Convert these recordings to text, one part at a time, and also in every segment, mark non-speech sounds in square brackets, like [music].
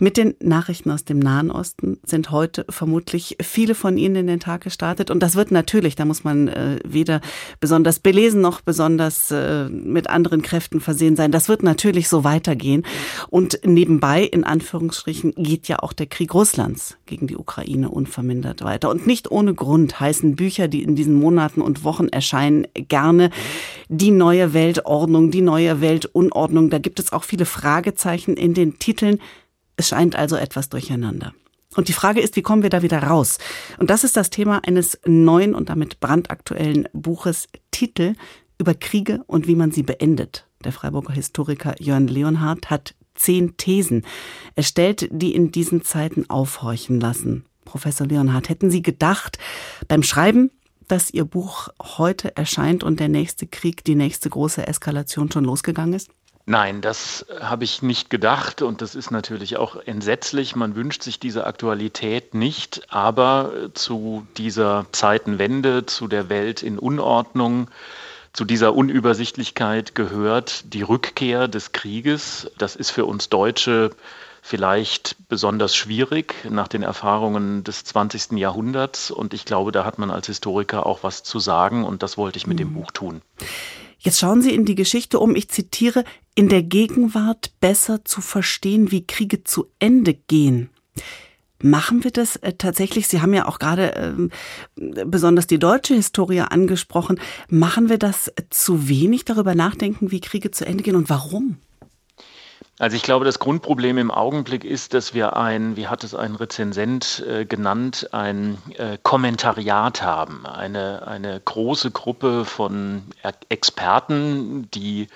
Mit den Nachrichten aus dem Nahen Osten sind heute vermutlich viele von Ihnen in den Tag gestartet. Und das wird natürlich, da muss man äh, weder besonders belesen noch besonders äh, mit anderen Kräften versehen sein. Das wird natürlich so weitergehen. Und nebenbei, in Anführungsstrichen, geht ja auch der Krieg Russlands gegen die Ukraine unvermindert weiter. Und nicht ohne Grund heißen Bücher, die in diesen Monaten und Wochen erscheinen, gerne die neue Weltordnung, die neue Weltunordnung. Da gibt es auch viele Fragezeichen in den Titeln. Es scheint also etwas durcheinander. Und die Frage ist, wie kommen wir da wieder raus? Und das ist das Thema eines neuen und damit brandaktuellen Buches Titel über Kriege und wie man sie beendet. Der Freiburger Historiker Jörn Leonhardt hat zehn Thesen erstellt, die in diesen Zeiten aufhorchen lassen. Professor Leonhardt, hätten Sie gedacht beim Schreiben, dass Ihr Buch heute erscheint und der nächste Krieg, die nächste große Eskalation schon losgegangen ist? Nein, das habe ich nicht gedacht und das ist natürlich auch entsetzlich. Man wünscht sich diese Aktualität nicht, aber zu dieser Zeitenwende, zu der Welt in Unordnung, zu dieser Unübersichtlichkeit gehört die Rückkehr des Krieges. Das ist für uns Deutsche vielleicht besonders schwierig nach den Erfahrungen des 20. Jahrhunderts und ich glaube, da hat man als Historiker auch was zu sagen und das wollte ich mit dem mhm. Buch tun. Jetzt schauen Sie in die Geschichte um, ich zitiere, in der Gegenwart besser zu verstehen, wie Kriege zu Ende gehen. Machen wir das äh, tatsächlich? Sie haben ja auch gerade äh, besonders die deutsche Historie angesprochen. Machen wir das zu wenig darüber nachdenken, wie Kriege zu Ende gehen und warum? Also ich glaube, das Grundproblem im Augenblick ist, dass wir ein, wie hat es ein Rezensent äh, genannt, ein äh, Kommentariat haben. Eine, eine große Gruppe von Experten, die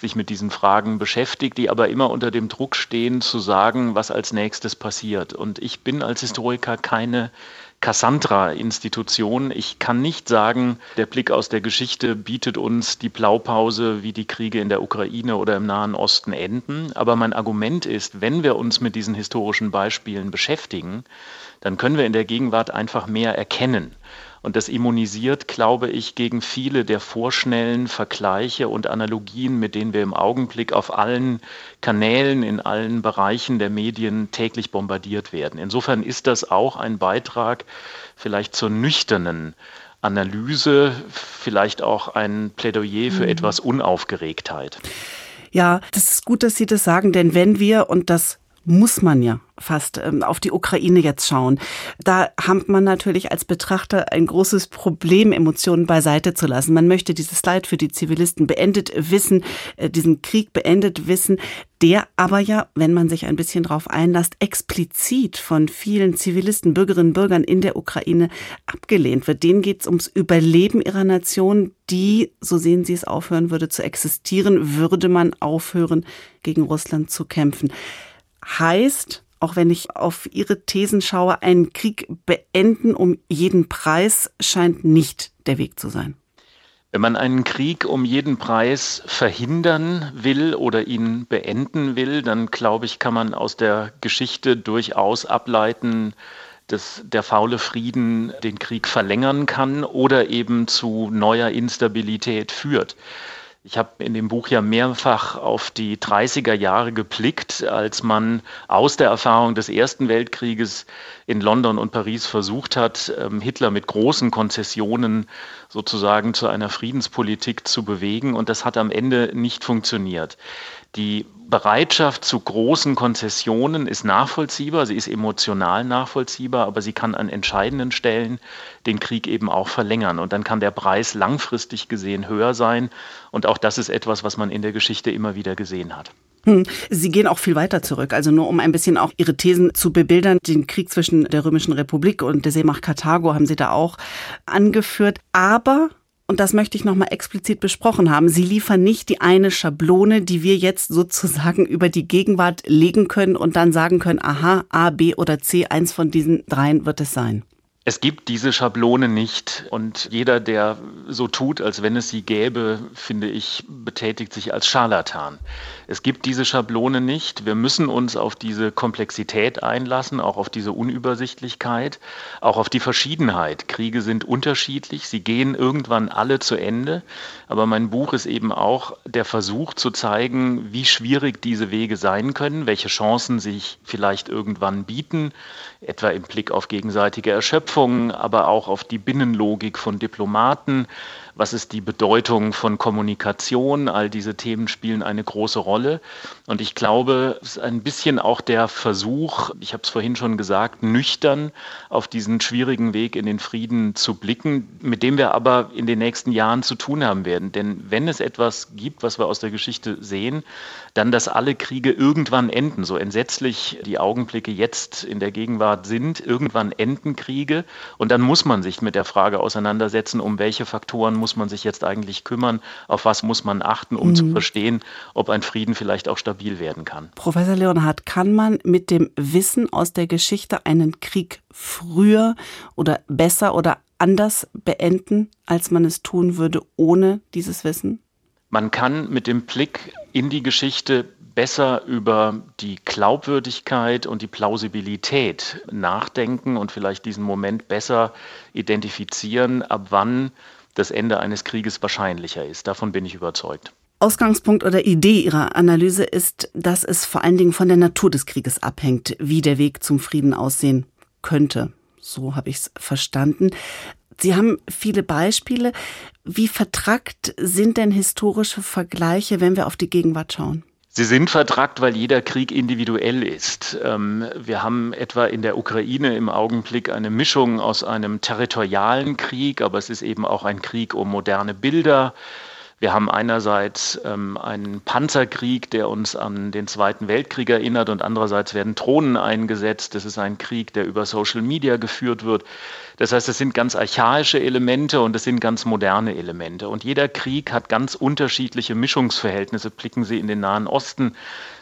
sich mit diesen Fragen beschäftigt, die aber immer unter dem Druck stehen, zu sagen, was als nächstes passiert. Und ich bin als Historiker keine Cassandra-Institution. Ich kann nicht sagen, der Blick aus der Geschichte bietet uns die Blaupause, wie die Kriege in der Ukraine oder im Nahen Osten enden. Aber mein Argument ist, wenn wir uns mit diesen historischen Beispielen beschäftigen, dann können wir in der Gegenwart einfach mehr erkennen. Und das immunisiert, glaube ich, gegen viele der vorschnellen Vergleiche und Analogien, mit denen wir im Augenblick auf allen Kanälen, in allen Bereichen der Medien täglich bombardiert werden. Insofern ist das auch ein Beitrag vielleicht zur nüchternen Analyse, vielleicht auch ein Plädoyer für mhm. etwas Unaufgeregtheit. Ja, das ist gut, dass Sie das sagen, denn wenn wir, und das muss man ja fast ähm, auf die Ukraine jetzt schauen. Da hat man natürlich als Betrachter ein großes Problem, Emotionen beiseite zu lassen. Man möchte dieses Leid für die Zivilisten beendet wissen, äh, diesen Krieg beendet wissen, der aber ja, wenn man sich ein bisschen drauf einlasst, explizit von vielen Zivilisten, Bürgerinnen und Bürgern in der Ukraine abgelehnt wird. Denen geht es ums Überleben ihrer Nation, die, so sehen sie es, aufhören würde zu existieren, würde man aufhören, gegen Russland zu kämpfen. Heißt, auch wenn ich auf Ihre Thesen schaue, einen Krieg beenden um jeden Preis scheint nicht der Weg zu sein. Wenn man einen Krieg um jeden Preis verhindern will oder ihn beenden will, dann glaube ich, kann man aus der Geschichte durchaus ableiten, dass der faule Frieden den Krieg verlängern kann oder eben zu neuer Instabilität führt. Ich habe in dem Buch ja mehrfach auf die 30er Jahre geblickt, als man aus der Erfahrung des Ersten Weltkrieges in London und Paris versucht hat, ähm, Hitler mit großen Konzessionen sozusagen zu einer Friedenspolitik zu bewegen. Und das hat am Ende nicht funktioniert. Die Bereitschaft zu großen Konzessionen ist nachvollziehbar, sie ist emotional nachvollziehbar, aber sie kann an entscheidenden Stellen den Krieg eben auch verlängern. Und dann kann der Preis langfristig gesehen höher sein. Und auch das ist etwas, was man in der Geschichte immer wieder gesehen hat. [laughs] Sie gehen auch viel weiter zurück. Also nur um ein bisschen auch Ihre Thesen zu bebildern. Den Krieg zwischen der Römischen Republik und der Seemacht Karthago haben Sie da auch angeführt. Aber und das möchte ich nochmal explizit besprochen haben. Sie liefern nicht die eine Schablone, die wir jetzt sozusagen [laughs] über die Gegenwart legen können und dann sagen können, aha, A, B oder C, eins von diesen dreien wird es sein. Es gibt diese Schablone nicht und jeder, der so tut, als wenn es sie gäbe, finde ich, betätigt sich als Scharlatan. Es gibt diese Schablone nicht. Wir müssen uns auf diese Komplexität einlassen, auch auf diese Unübersichtlichkeit, auch auf die Verschiedenheit. Kriege sind unterschiedlich, sie gehen irgendwann alle zu Ende, aber mein Buch ist eben auch der Versuch zu zeigen, wie schwierig diese Wege sein können, welche Chancen sich vielleicht irgendwann bieten, etwa im Blick auf gegenseitige Erschöpfung Schöpfung, aber auch auf die Binnenlogik von Diplomaten. Was ist die Bedeutung von Kommunikation? All diese Themen spielen eine große Rolle. Und ich glaube, es ist ein bisschen auch der Versuch, ich habe es vorhin schon gesagt, nüchtern auf diesen schwierigen Weg in den Frieden zu blicken, mit dem wir aber in den nächsten Jahren zu tun haben werden. Denn wenn es etwas gibt, was wir aus der Geschichte sehen, dann, dass alle Kriege irgendwann enden. So entsetzlich die Augenblicke jetzt in der Gegenwart sind, irgendwann enden Kriege. Und dann muss man sich mit der Frage auseinandersetzen, um welche Faktoren muss man sich jetzt eigentlich kümmern, auf was muss man achten, um mhm. zu verstehen, ob ein Frieden vielleicht auch stabil werden kann. Professor Leonhard, kann man mit dem Wissen aus der Geschichte einen Krieg früher oder besser oder anders beenden, als man es tun würde ohne dieses Wissen? Man kann mit dem Blick in die Geschichte besser über die Glaubwürdigkeit und die Plausibilität nachdenken und vielleicht diesen Moment besser identifizieren, ab wann das Ende eines Krieges wahrscheinlicher ist. Davon bin ich überzeugt. Ausgangspunkt oder Idee Ihrer Analyse ist, dass es vor allen Dingen von der Natur des Krieges abhängt, wie der Weg zum Frieden aussehen könnte. So habe ich es verstanden. Sie haben viele Beispiele. Wie vertrackt sind denn historische Vergleiche, wenn wir auf die Gegenwart schauen? Sie sind vertrackt, weil jeder Krieg individuell ist. Ähm, wir haben etwa in der Ukraine im Augenblick eine Mischung aus einem territorialen Krieg, aber es ist eben auch ein Krieg um moderne Bilder. Wir haben einerseits ähm, einen Panzerkrieg, der uns an den Zweiten Weltkrieg erinnert, und andererseits werden Drohnen eingesetzt. Das ist ein Krieg, der über Social Media geführt wird. Das heißt, es sind ganz archaische Elemente und es sind ganz moderne Elemente. Und jeder Krieg hat ganz unterschiedliche Mischungsverhältnisse. Blicken Sie in den Nahen Osten.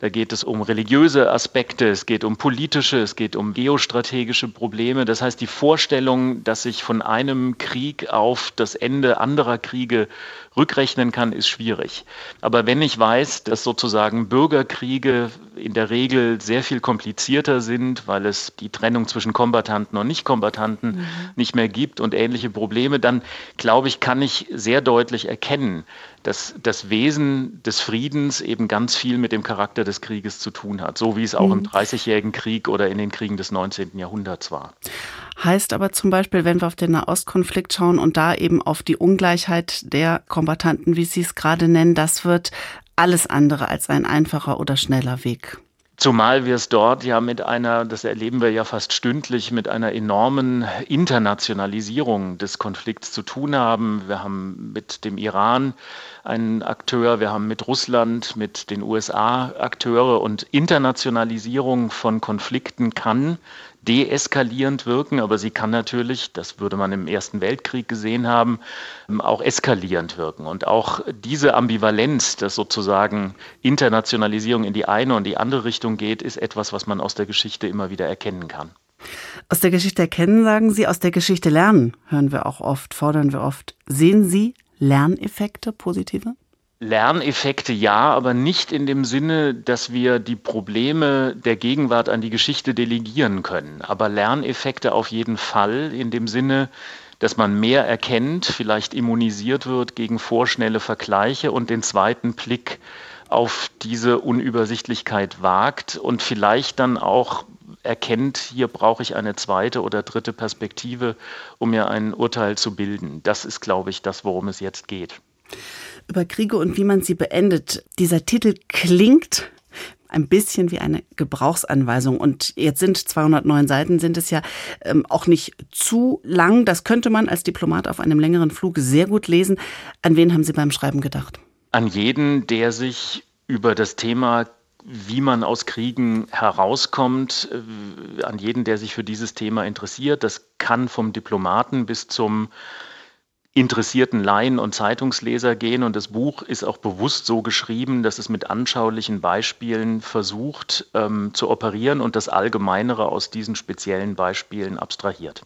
Da geht es um religiöse Aspekte, es geht um politische, es geht um geostrategische Probleme. Das heißt, die Vorstellung, dass sich von einem Krieg auf das Ende anderer Kriege rückrechnen kann, ist schwierig. Aber wenn ich weiß, dass sozusagen Bürgerkriege in der Regel sehr viel komplizierter sind, weil es die Trennung zwischen Kombatanten und Nichtkombatanten mhm. nicht mehr gibt und ähnliche Probleme, dann glaube ich, kann ich sehr deutlich erkennen, dass das Wesen des Friedens eben ganz viel mit dem Charakter des Krieges zu tun hat, so wie es auch mhm. im Dreißigjährigen Krieg oder in den Kriegen des 19. Jahrhunderts war. Heißt aber zum Beispiel, wenn wir auf den Nahostkonflikt schauen und da eben auf die Ungleichheit der Kombatanten, wie Sie es gerade nennen, das wird alles andere als ein einfacher oder schneller Weg. Zumal wir es dort ja mit einer, das erleben wir ja fast stündlich, mit einer enormen Internationalisierung des Konflikts zu tun haben. Wir haben mit dem Iran einen Akteur, wir haben mit Russland, mit den USA Akteure und Internationalisierung von Konflikten kann deeskalierend wirken, aber sie kann natürlich, das würde man im Ersten Weltkrieg gesehen haben, auch eskalierend wirken. Und auch diese Ambivalenz, dass sozusagen Internationalisierung in die eine und die andere Richtung geht, ist etwas, was man aus der Geschichte immer wieder erkennen kann. Aus der Geschichte erkennen, sagen Sie, aus der Geschichte lernen, hören wir auch oft, fordern wir oft. Sehen Sie Lerneffekte, positive? Lerneffekte ja, aber nicht in dem Sinne, dass wir die Probleme der Gegenwart an die Geschichte delegieren können. Aber Lerneffekte auf jeden Fall in dem Sinne, dass man mehr erkennt, vielleicht immunisiert wird gegen vorschnelle Vergleiche und den zweiten Blick auf diese Unübersichtlichkeit wagt und vielleicht dann auch erkennt, hier brauche ich eine zweite oder dritte Perspektive, um mir ein Urteil zu bilden. Das ist, glaube ich, das, worum es jetzt geht über Kriege und wie man sie beendet. Dieser Titel klingt ein bisschen wie eine Gebrauchsanweisung. Und jetzt sind 209 Seiten, sind es ja ähm, auch nicht zu lang. Das könnte man als Diplomat auf einem längeren Flug sehr gut lesen. An wen haben Sie beim Schreiben gedacht? An jeden, der sich über das Thema wie man aus Kriegen herauskommt, äh, an jeden, der sich für dieses Thema interessiert. Das kann vom Diplomaten bis zum interessierten Laien und Zeitungsleser gehen. Und das Buch ist auch bewusst so geschrieben, dass es mit anschaulichen Beispielen versucht ähm, zu operieren und das Allgemeinere aus diesen speziellen Beispielen abstrahiert.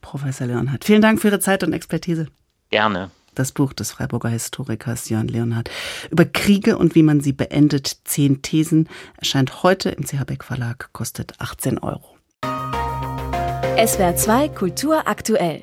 Professor Leonhardt. Vielen Dank für Ihre Zeit und Expertise. Gerne. Das Buch des Freiburger Historikers Jörn Leonhardt über Kriege und wie man sie beendet. Zehn Thesen erscheint heute im CH Beck Verlag, kostet 18 Euro. SWR 2 Kultur aktuell.